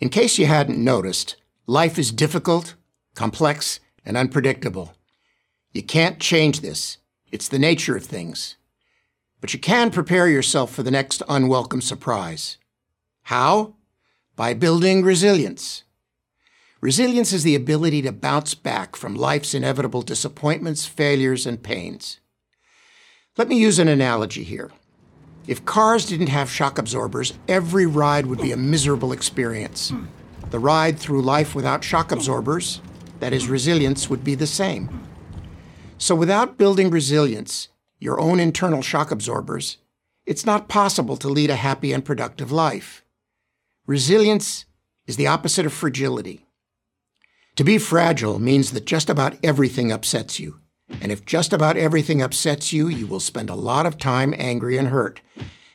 In case you hadn't noticed, life is difficult, complex, and unpredictable. You can't change this. It's the nature of things. But you can prepare yourself for the next unwelcome surprise. How? By building resilience. Resilience is the ability to bounce back from life's inevitable disappointments, failures, and pains. Let me use an analogy here. If cars didn't have shock absorbers, every ride would be a miserable experience. The ride through life without shock absorbers, that is, resilience, would be the same. So, without building resilience, your own internal shock absorbers, it's not possible to lead a happy and productive life. Resilience is the opposite of fragility. To be fragile means that just about everything upsets you. And if just about everything upsets you, you will spend a lot of time angry and hurt.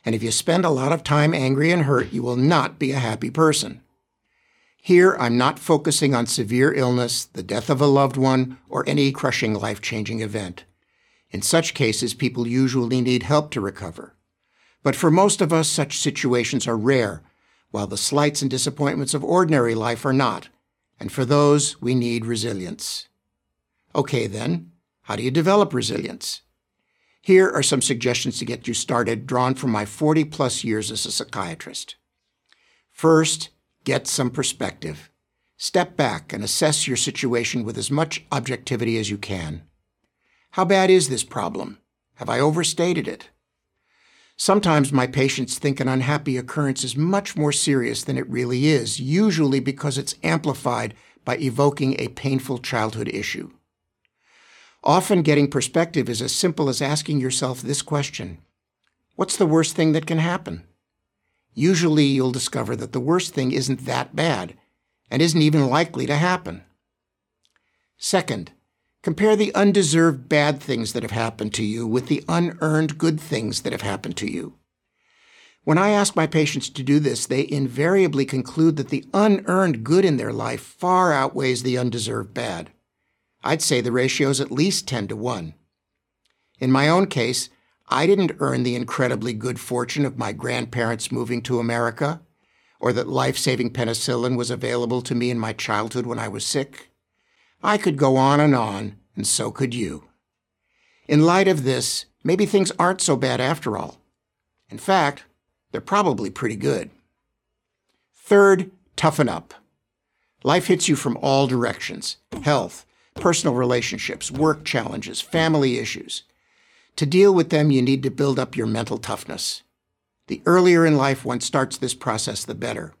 And if you spend a lot of time angry and hurt, you will not be a happy person. Here, I'm not focusing on severe illness, the death of a loved one, or any crushing life changing event. In such cases, people usually need help to recover. But for most of us, such situations are rare, while the slights and disappointments of ordinary life are not. And for those, we need resilience. Okay, then, how do you develop resilience? Here are some suggestions to get you started, drawn from my 40 plus years as a psychiatrist. First, get some perspective. Step back and assess your situation with as much objectivity as you can. How bad is this problem? Have I overstated it? Sometimes my patients think an unhappy occurrence is much more serious than it really is, usually because it's amplified by evoking a painful childhood issue. Often getting perspective is as simple as asking yourself this question What's the worst thing that can happen? Usually you'll discover that the worst thing isn't that bad and isn't even likely to happen. Second, compare the undeserved bad things that have happened to you with the unearned good things that have happened to you. When I ask my patients to do this, they invariably conclude that the unearned good in their life far outweighs the undeserved bad. I'd say the ratio is at least 10 to 1. In my own case, I didn't earn the incredibly good fortune of my grandparents moving to America, or that life saving penicillin was available to me in my childhood when I was sick. I could go on and on, and so could you. In light of this, maybe things aren't so bad after all. In fact, they're probably pretty good. Third, toughen up. Life hits you from all directions health, personal relationships, work challenges, family issues. To deal with them, you need to build up your mental toughness. The earlier in life one starts this process, the better.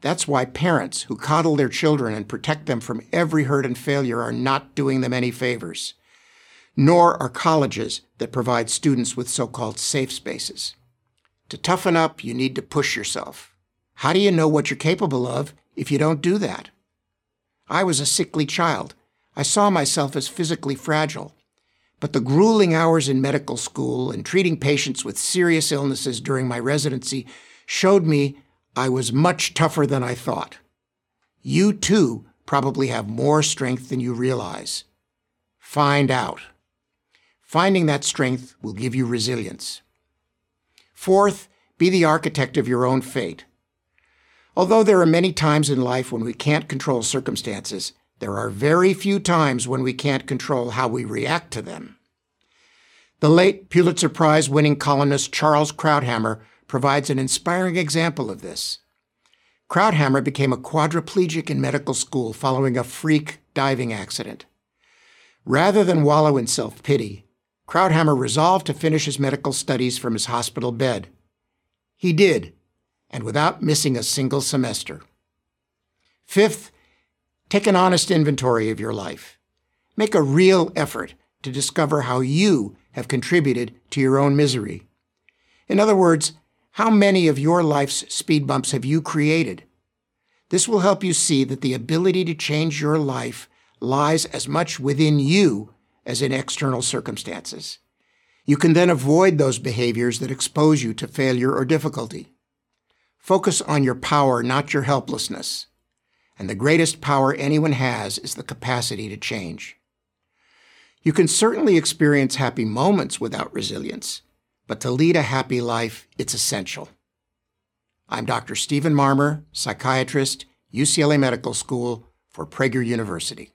That's why parents who coddle their children and protect them from every hurt and failure are not doing them any favors. Nor are colleges that provide students with so called safe spaces. To toughen up, you need to push yourself. How do you know what you're capable of if you don't do that? I was a sickly child. I saw myself as physically fragile. But the grueling hours in medical school and treating patients with serious illnesses during my residency showed me I was much tougher than I thought. You too probably have more strength than you realize. Find out. Finding that strength will give you resilience. Fourth, be the architect of your own fate. Although there are many times in life when we can't control circumstances, there are very few times when we can't control how we react to them. The late Pulitzer Prize winning columnist Charles Krauthammer provides an inspiring example of this. Krauthammer became a quadriplegic in medical school following a freak diving accident. Rather than wallow in self pity, Krauthammer resolved to finish his medical studies from his hospital bed. He did, and without missing a single semester. Fifth, Take an honest inventory of your life. Make a real effort to discover how you have contributed to your own misery. In other words, how many of your life's speed bumps have you created? This will help you see that the ability to change your life lies as much within you as in external circumstances. You can then avoid those behaviors that expose you to failure or difficulty. Focus on your power, not your helplessness and the greatest power anyone has is the capacity to change. You can certainly experience happy moments without resilience, but to lead a happy life, it's essential. I'm Dr. Stephen Marmer, psychiatrist, UCLA Medical School for Prager University.